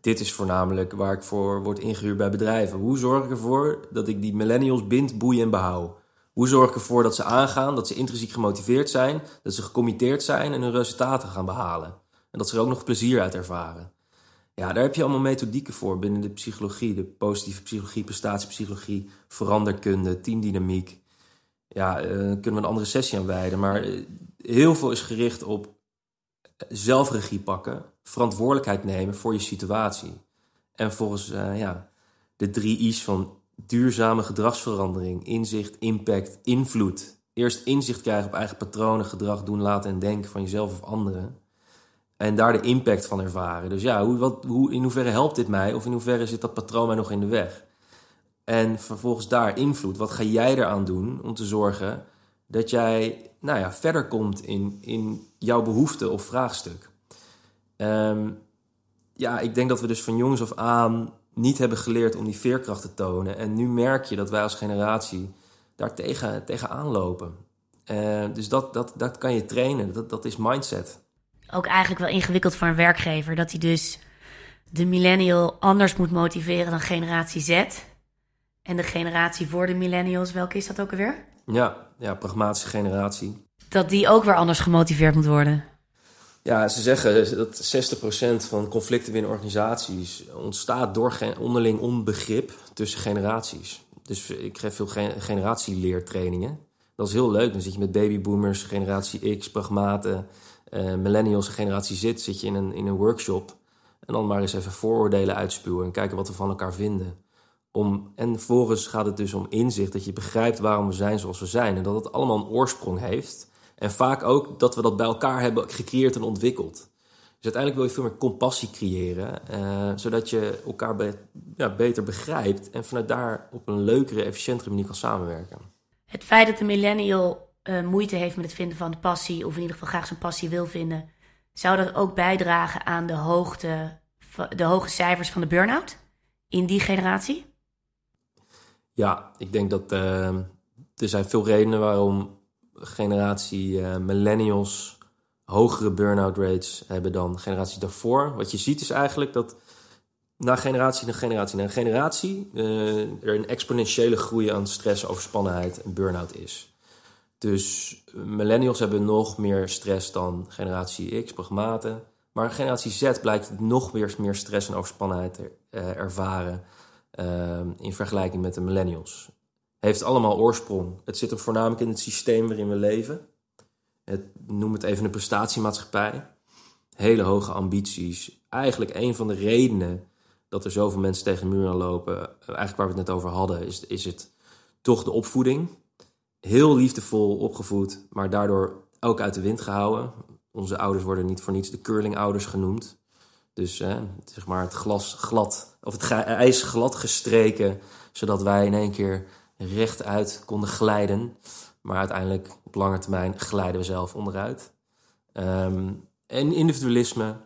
dit is voornamelijk waar ik voor word ingehuurd bij bedrijven. Hoe zorg ik ervoor dat ik die millennials bind, boeien en behoud? Hoe zorg ik ervoor dat ze aangaan, dat ze intrinsiek gemotiveerd zijn, dat ze gecommitteerd zijn en hun resultaten gaan behalen? En dat ze er ook nog plezier uit ervaren. Ja, daar heb je allemaal methodieken voor binnen de psychologie, de positieve psychologie, prestatiepsychologie, veranderkunde, teamdynamiek. Ja, uh, kunnen we een andere sessie aan wijden, maar uh, heel veel is gericht op zelfregie pakken, verantwoordelijkheid nemen voor je situatie. En volgens uh, ja, de drie I's van duurzame gedragsverandering, inzicht, impact, invloed. Eerst inzicht krijgen op eigen patronen, gedrag, doen, laten en denken van jezelf of anderen. En daar de impact van ervaren. Dus ja, hoe, wat, hoe, in hoeverre helpt dit mij? Of in hoeverre zit dat patroon mij nog in de weg? En vervolgens daar invloed. Wat ga jij eraan doen om te zorgen dat jij nou ja, verder komt in, in jouw behoefte of vraagstuk? Um, ja, ik denk dat we dus van jongs af aan niet hebben geleerd om die veerkracht te tonen. En nu merk je dat wij als generatie daar tegen, tegenaan lopen. Uh, dus dat, dat, dat kan je trainen. Dat, dat is mindset. Ook eigenlijk wel ingewikkeld voor een werkgever. Dat hij dus de millennial anders moet motiveren dan generatie Z. En de generatie voor de millennials, welke is dat ook alweer? Ja, ja, pragmatische generatie. Dat die ook weer anders gemotiveerd moet worden. Ja, ze zeggen dat 60% van conflicten binnen organisaties ontstaat door onderling onbegrip tussen generaties. Dus ik geef veel generatieleertrainingen. Dat is heel leuk. Dan zit je met babyboomers, generatie X, pragmaten, uh, millennials, generatie Z, zit je in een, in een workshop. En dan maar eens even vooroordelen uitspuwen en kijken wat we van elkaar vinden. Om, en vervolgens gaat het dus om inzicht, dat je begrijpt waarom we zijn zoals we zijn. En dat het allemaal een oorsprong heeft. En vaak ook dat we dat bij elkaar hebben gecreëerd en ontwikkeld. Dus uiteindelijk wil je veel meer compassie creëren, uh, zodat je elkaar be ja, beter begrijpt en vanuit daar op een leukere, efficiëntere manier kan samenwerken. Het feit dat de millennial uh, moeite heeft met het vinden van de passie, of in ieder geval graag zijn passie wil vinden, zou dat ook bijdragen aan de, hoogte, de hoge cijfers van de burn-out in die generatie? Ja, ik denk dat uh, er zijn veel redenen waarom generatie uh, millennials hogere burn-out rates hebben dan generaties daarvoor. Wat je ziet is eigenlijk dat na generatie na generatie na generatie uh, er een exponentiële groei aan stress, overspannenheid en burn-out is. Dus millennials hebben nog meer stress dan generatie X, pragmaten. Maar generatie Z blijkt nog meer, meer stress en overspannenheid te ervaren uh, in vergelijking met de millennials. Heeft allemaal oorsprong. Het zit hem voornamelijk in het systeem waarin we leven. Het, noem het even een prestatiemaatschappij. Hele hoge ambities. Eigenlijk een van de redenen dat er zoveel mensen tegen de muur aan lopen, eigenlijk waar we het net over hadden, is, is het toch de opvoeding. Heel liefdevol opgevoed, maar daardoor ook uit de wind gehouden. Onze ouders worden niet voor niets de curlingouders genoemd. Dus zeg maar het glas glad, of het ijs glad gestreken, zodat wij in één keer rechtuit konden glijden. Maar uiteindelijk op lange termijn glijden we zelf onderuit. Um, en individualisme,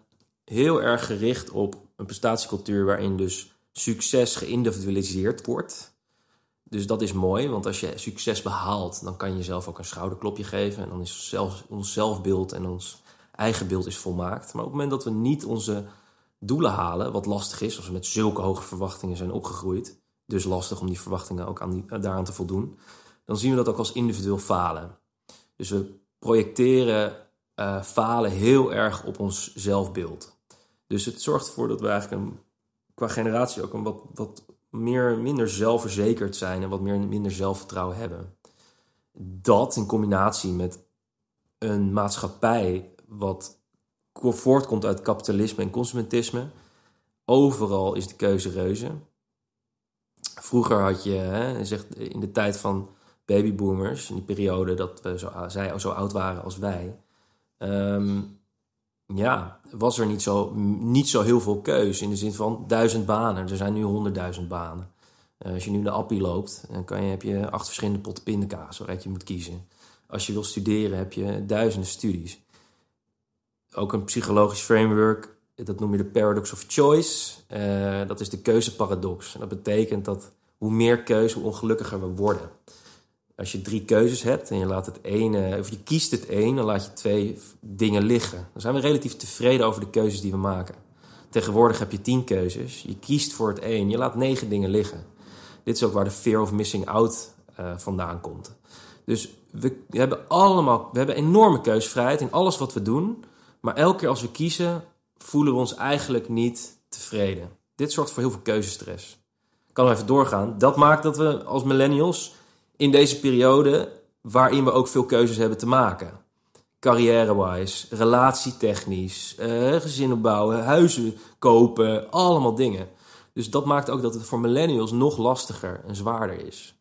heel erg gericht op een prestatiecultuur waarin dus succes geïndividualiseerd wordt. Dus dat is mooi, want als je succes behaalt, dan kan je jezelf ook een schouderklopje geven. En dan is zelf, ons zelfbeeld en ons eigen beeld is volmaakt. Maar op het moment dat we niet onze doelen halen, wat lastig is, als we met zulke hoge verwachtingen zijn opgegroeid, dus lastig om die verwachtingen ook aan die, daaraan te voldoen, dan zien we dat ook als individueel falen. Dus we projecteren uh, falen heel erg op ons zelfbeeld. Dus het zorgt ervoor dat we eigenlijk een, qua generatie ook een wat, wat meer, minder zelfverzekerd zijn en wat meer, minder zelfvertrouwen hebben. Dat in combinatie met een maatschappij wat voortkomt uit kapitalisme en consumentisme. Overal is de keuze reuze. Vroeger had je, hè, zegt in de tijd van babyboomers, in die periode dat we zo, zij zo oud waren als wij, um, ja, was er niet zo, niet zo heel veel keus. In de zin van duizend banen. Er zijn nu honderdduizend banen. Uh, als je nu naar Appie loopt, dan kan je, heb je acht verschillende potten pindakaas je moet kiezen. Als je wil studeren, heb je duizenden studies. Ook een psychologisch framework, dat noem je de paradox of choice. Uh, dat is de keuzeparadox. En dat betekent dat hoe meer keuze, hoe ongelukkiger we worden. Als je drie keuzes hebt en je laat het ene, of je kiest het één, dan laat je twee dingen liggen. Dan zijn we relatief tevreden over de keuzes die we maken. Tegenwoordig heb je tien keuzes. Je kiest voor het één, je laat negen dingen liggen. Dit is ook waar de fear of missing out uh, vandaan komt. Dus we hebben allemaal, we hebben enorme keuzevrijheid in alles wat we doen. Maar elke keer als we kiezen, voelen we ons eigenlijk niet tevreden. Dit zorgt voor heel veel keuzestress. Ik kan nog even doorgaan. Dat maakt dat we als millennials in deze periode waarin we ook veel keuzes hebben te maken. Carrière-wise, relatietechnisch, uh, gezin opbouwen, huizen kopen, allemaal dingen. Dus dat maakt ook dat het voor millennials nog lastiger en zwaarder is.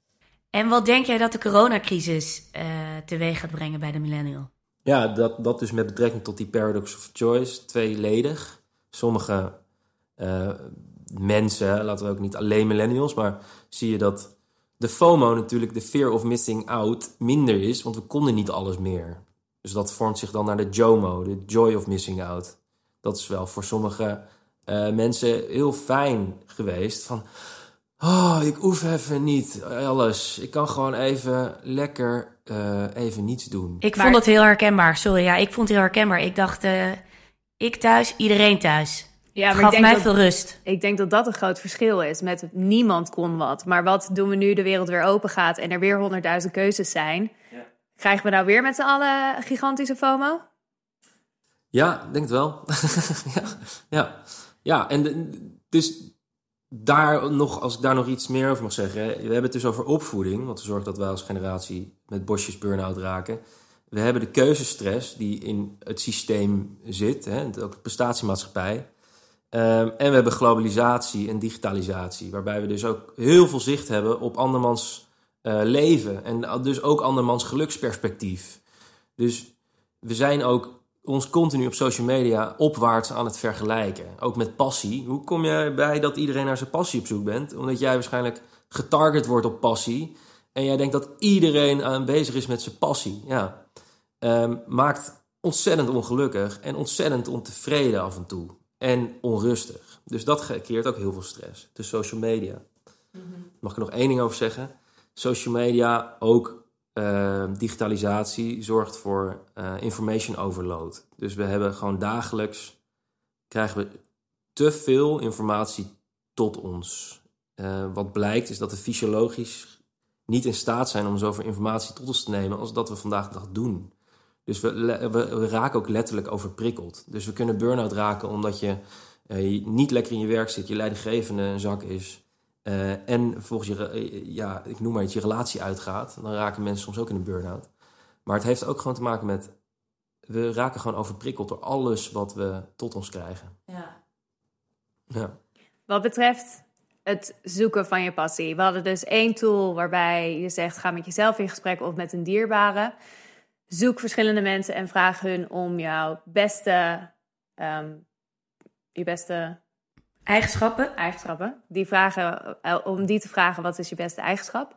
En wat denk jij dat de coronacrisis uh, teweeg gaat brengen bij de millennial? Ja, dat, dat dus met betrekking tot die paradox of choice, tweeledig. Sommige uh, mensen, laten we ook niet alleen millennials, maar zie je dat de FOMO natuurlijk, de fear of missing out, minder is, want we konden niet alles meer. Dus dat vormt zich dan naar de JOMO, de joy of missing out. Dat is wel voor sommige uh, mensen heel fijn geweest. Van, oh, ik hoef even niet alles. Ik kan gewoon even lekker uh, even niets doen. Ik vond het heel herkenbaar. Sorry, ja, ik vond het heel herkenbaar. Ik dacht, uh, ik thuis, iedereen thuis. Ja, Het gaf ik denk mij dat, veel rust. Ik denk dat dat een groot verschil is. Met niemand kon wat. Maar wat doen we nu de wereld weer open gaat en er weer honderdduizend keuzes zijn? Krijgen we nou weer met z'n allen gigantische FOMO? Ja, denk het wel. ja, ja. ja, en de- dus daar nog, als ik daar nog iets meer over mag zeggen. We hebben het dus over opvoeding, wat zorgt dat wij als generatie met bosjes burn-out raken. We hebben de keuzestress die in het systeem zit, hè, ook de prestatiemaatschappij. Ehm, en we hebben globalisatie en digitalisatie, waarbij we dus ook heel veel zicht hebben op andermans eh, leven en dus ook andermans geluksperspectief. Dus we zijn ook ons continu op social media opwaarts aan het vergelijken. Ook met passie. Hoe kom je bij dat iedereen naar zijn passie op zoek bent? Omdat jij waarschijnlijk getarget wordt op passie. En jij denkt dat iedereen aanwezig is met zijn passie. Ja. Ehm, maakt ontzettend ongelukkig en ontzettend ontevreden af en toe. En onrustig. Dus dat creëert ook heel veel stress. De social media. Mag ik er nog één ding over zeggen? Social media, ook eh, digitalisatie, zorgt voor eh, information overload. Dus we hebben gewoon dagelijks, krijgen we te veel informatie tot ons. Eh, wat blijkt is dat we fysiologisch niet in staat zijn om zoveel informatie tot ons te nemen als dat we vandaag de dag doen. Dus we, we, raken ook letterlijk overprikkeld. Dus we kunnen burn-out raken omdat je eh, je niet lekker in je werk zit, je leidinggevende een zak is. Eh, en volgens je, re- eh, ja, ik noem maar iets, je relatie uitgaat. Dan raken mensen soms ook in een burn-out. Maar het heeft ook gewoon te maken met, we raken gewoon overprikkeld door alles wat we tot ons krijgen. Ja. Ja. Wat betreft het zoeken van je passie. We hadden dus één tool waarbij je zegt: ga met jezelf in gesprek of met een dierbare. Zoek verschillende mensen en vraag hun om jouw beste, ehm, je beste Eigenschappen? eigenschappen. Die vragen, eh, om die te vragen: wat is je beste eigenschap?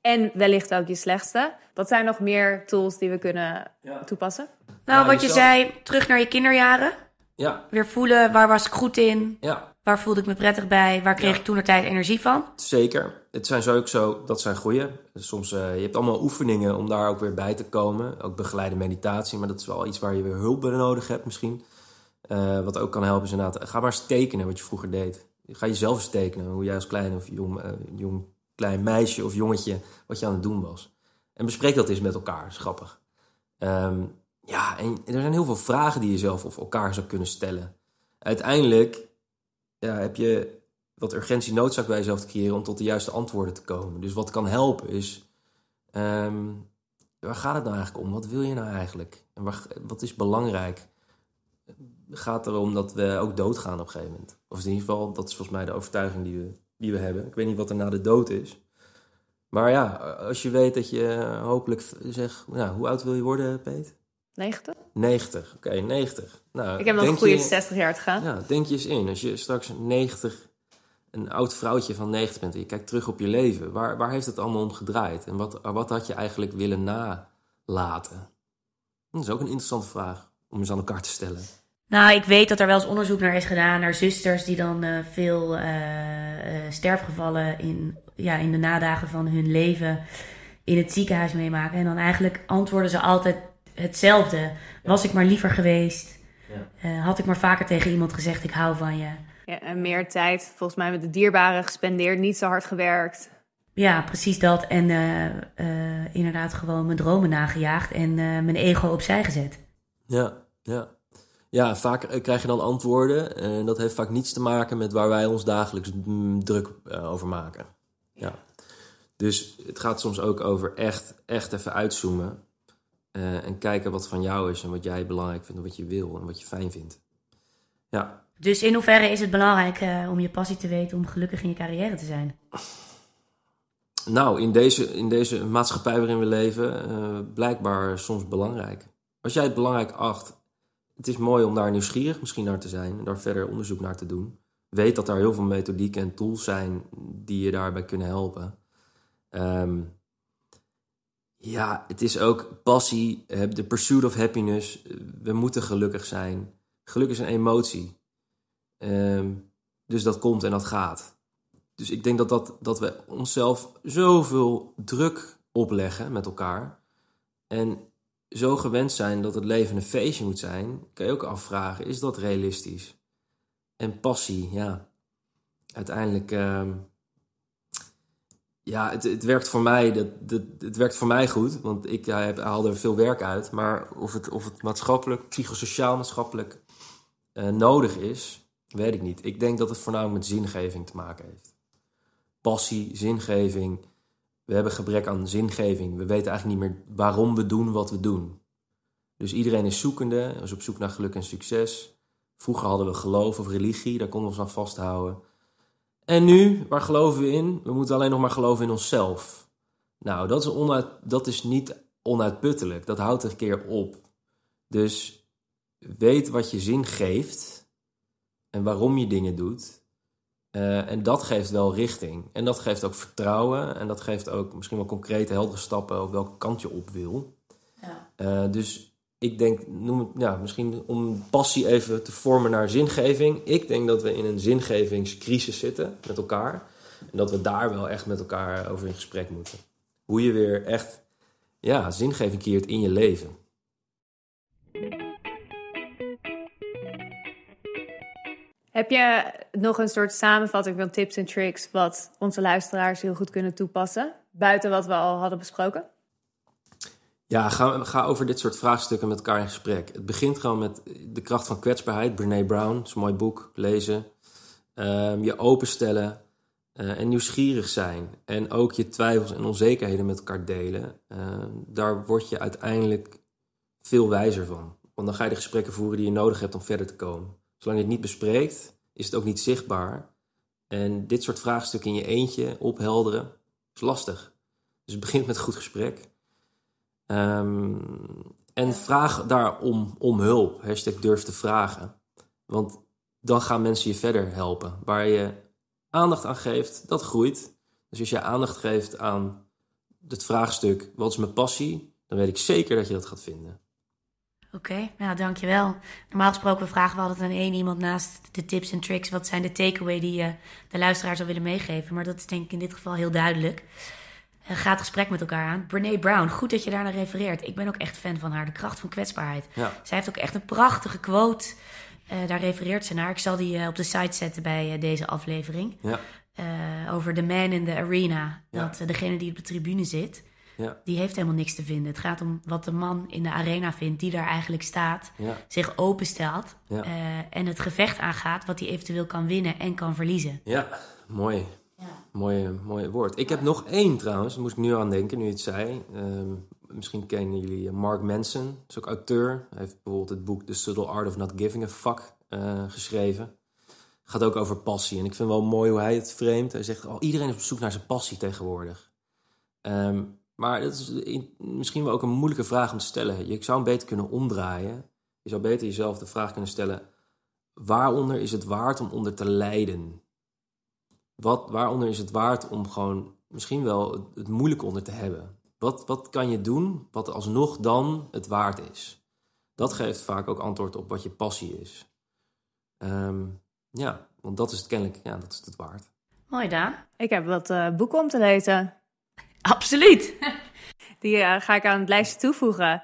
En wellicht ook je slechtste. Wat zijn nog meer tools die we kunnen toepassen? Nou, Ja, wat je zei, terug naar je kinderjaren. Ja, Weer voelen, waar was ik goed in? ja, Waar voelde ik me prettig bij? Waar kreeg Ja. ik toen tijd energie van? zeker. Het zijn zo ook zo, dat zijn goeie. Soms, eh, je hebt allemaal oefeningen om daar ook weer bij te komen. Ook begeleide meditatie, maar dat is wel iets waar je weer hulp bij nodig hebt misschien. Eh, wat ook kan helpen is inderdaad, ga maar eens tekenen wat je vroeger deed. Ga jezelf eens tekenen, hoe jij als klein of jong, eh, jong klein meisje of jongetje, wat je aan het doen was. En bespreek dat eens met elkaar, grappig. Ehm, ja, en er zijn heel veel vragen die je zelf of elkaar zou kunnen stellen. Uiteindelijk ja, heb je wat urgentie noodzaak bij jezelf te creëren om tot de juiste antwoorden te komen. Dus wat kan helpen is, ehm, waar gaat het nou eigenlijk om? Wat wil je nou eigenlijk? En wat is belangrijk? Gaat erom dat we ook doodgaan op een gegeven moment? Of in ieder geval, dat is volgens mij de overtuiging die we, die we hebben. Ik weet niet wat er na de dood is. Maar ja, als je weet dat je hopelijk zeg, nou, hoe oud wil je worden, Peet? 90? 90. Oké, 90. Nou, Ik heb nog een goede je- 60 jaar te gaan. ja, denk je eens in. Als je straks 90, een oud vrouwtje van 90 bent en je kijkt terug op je leven, waar, waar heeft het allemaal om gedraaid? En wat, wat had je eigenlijk willen nalaten? Dat is ook een interessante vraag om eens aan elkaar te stellen. Nou, ik weet dat er wel eens onderzoek naar is gedaan naar zusters die dan eh, veel eh, eh, sterfgevallen in, ja, in de nadagen van hun leven in het ziekenhuis meemaken. En dan eigenlijk antwoorden ze altijd hetzelfde. Was ik maar liever geweest? Eh, had ik maar vaker tegen iemand gezegd ik hou van je? Ja, en meer tijd, volgens mij met de dierbaren gespendeerd, niet zo hard gewerkt. Ja, precies dat. En eh, eh, inderdaad gewoon mijn dromen nagejaagd en eh, mijn ego opzij gezet. Ja, ja. Ja, vaak eh, krijg je dan antwoorden en dat heeft vaak niets te maken met waar wij ons dagelijks mm, druk eh, over maken. Ja. Dus het gaat soms ook over echt, echt even uitzoomen eh, en kijken wat van jou is en wat jij belangrijk vindt en wat je wil en wat je fijn vindt. Ja, Dus in hoeverre is het belangrijk om je passie te weten om gelukkig in je carrière te zijn? Nou, in deze, in deze maatschappij waarin we leven, blijkbaar soms belangrijk. Als jij het belangrijk acht, het is mooi om daar nieuwsgierig misschien naar te zijn en daar verder onderzoek naar te doen. Weet dat er heel veel methodieken en tools zijn die je daarbij kunnen helpen. Ehm, ja, het is ook passie, de pursuit of happiness. We moeten gelukkig zijn. Geluk is een emotie. Ehm, dus dat komt en dat gaat. Dus ik denk dat, dat, dat we onszelf zoveel druk opleggen met elkaar. En zo gewend zijn dat het leven een feestje moet zijn. Kan je ook afvragen, is dat realistisch? en passie, ja. Uiteindelijk, ehm, ja, het, het werkt voor mij, dat, het werkt voor mij goed, want ik heb, haal er veel werk uit. Maar of het, of het maatschappelijk, psychosociaal maatschappelijk uh, nodig is, weet ik niet. Ik denk dat het voornamelijk met zingeving te maken heeft. Passie, zingeving. We hebben gebrek aan zingeving. We weten eigenlijk niet meer waarom we doen wat we doen. Dus iedereen is zoekende, is op zoek naar geluk en succes. Vroeger hadden we geloof of religie, daar konden we ons aan vasthouden. En nu, waar geloven we in? We moeten alleen nog maar geloven in onszelf. Nou, dat is, onuit, dat is niet onuitputtelijk. Dat houdt een keer op. Dus weet wat je zin geeft en waarom je dingen doet. Uh, en dat geeft wel richting. En dat geeft ook vertrouwen. En dat geeft ook misschien wel concrete, heldere stappen op welke kant je op wil. Ja. Uh, dus ik denk, noem het, ja, misschien om passie even te vormen naar zingeving. Ik denk dat we in een zingevingscrisis zitten met elkaar. En dat we daar wel echt met elkaar over in gesprek moeten. Hoe je weer echt ja, zingeving creëert in je leven. Heb je nog een soort samenvatting van tips en tricks wat onze luisteraars heel goed kunnen toepassen? Buiten wat we al hadden besproken? Ja, ga, ga over dit soort vraagstukken met elkaar in gesprek. Het begint gewoon met de kracht van kwetsbaarheid. Brene Brown, dat is een mooi boek, lezen. Um, je openstellen uh, en nieuwsgierig zijn. En ook je twijfels en onzekerheden met elkaar delen. Uh, daar word je uiteindelijk veel wijzer van. Want dan ga je de gesprekken voeren die je nodig hebt om verder te komen. Zolang je het niet bespreekt, is het ook niet zichtbaar. En dit soort vraagstukken in je eentje ophelderen, is lastig. Dus het begint met een goed gesprek. Um, en vraag daarom om hulp. Hashtag durf te vragen. Want dan gaan mensen je verder helpen. Waar je aandacht aan geeft, dat groeit. Dus als je aandacht geeft aan het vraagstuk: wat is mijn passie? Dan weet ik zeker dat je dat gaat vinden. Oké, okay, nou dankjewel. Normaal gesproken vragen we altijd aan één iemand naast de tips en tricks. Wat zijn de takeaway die je de luisteraar zou willen meegeven? Maar dat is denk ik in dit geval heel duidelijk. Uh, gaat gesprek met elkaar aan. Brene Brown, goed dat je daar naar refereert. Ik ben ook echt fan van haar, de kracht van kwetsbaarheid. Ja. Zij heeft ook echt een prachtige quote. Uh, daar refereert ze naar. Ik zal die uh, op de site zetten bij deze aflevering. Ja. over de man in the arena. Dat degene die op de tribune zit, ja. die heeft helemaal niks te vinden. Het gaat om wat de man in de arena vindt, die daar eigenlijk staat, zich openstelt en het gevecht aangaat, wat hij eventueel kan winnen en kan verliezen. Ja, mooi. Mooi, mooi woord. Ik heb nog één trouwens, daar moest ik nu aan denken, nu je het zei. Ehm, misschien kennen jullie Mark Manson, is ook auteur. Hij heeft bijvoorbeeld het boek The Subtle Art of Not Giving a Fuck uh, geschreven. Gaat ook over passie. En ik vind wel mooi hoe hij het framet. Hij zegt, oh, iedereen is op zoek naar zijn passie tegenwoordig. Ehm, maar dat is misschien wel ook een moeilijke vraag om te stellen. Je zou hem beter kunnen omdraaien. Je zou beter jezelf de vraag kunnen stellen: waaronder is het waard om onder te lijden? Wat, waaronder is het waard om gewoon misschien wel het, moeilijk onder te hebben? Wat, wat kan je doen wat alsnog dan het waard is? Dat geeft vaak ook antwoord op wat je passie is. Um, ja, want dat is het kennelijk, ja, dat is het waard. Mooi, Daan. Ik heb wat uh, boeken om te lezen. Absoluut. Die uh, ga ik aan het lijstje toevoegen.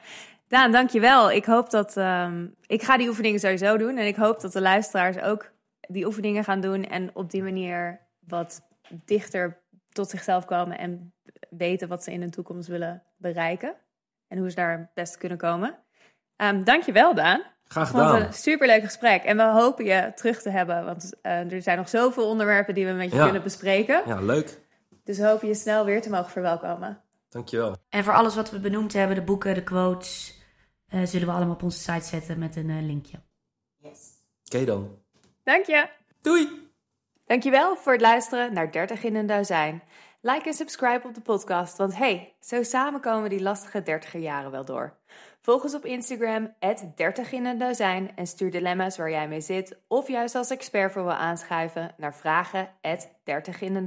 Daan, dankjewel. Ik hoop dat... Um, ik ga die oefeningen sowieso doen. En ik hoop dat de luisteraars ook die oefeningen gaan doen. En op die manier wat dichter tot zichzelf komen en weten wat ze in de toekomst willen bereiken. En hoe ze daar het beste kunnen komen. Um, dankjewel, Daan. Graag gedaan. een superleuk gesprek. En we hopen je terug te hebben. Want uh, er zijn nog zoveel onderwerpen die we met je kunnen bespreken. Ja, leuk. Dus we hopen je snel weer te mogen verwelkomen. Dankjewel. En voor alles wat we benoemd hebben, de boeken, de quotes, uh, zullen we allemaal op onze site zetten met een uh, linkje. Yes. Oké dan. Dank je. Doei. Dankjewel voor het luisteren naar 30 in een dozijn. Like en subscribe op de podcast, want hey, zo samen komen die lastige 30 jaren wel door. Volg ons op Instagram, 30 in een dozijn en stuur dilemma's waar jij mee zit of juist als expert voor wil aanschuiven naar vragen 30 in een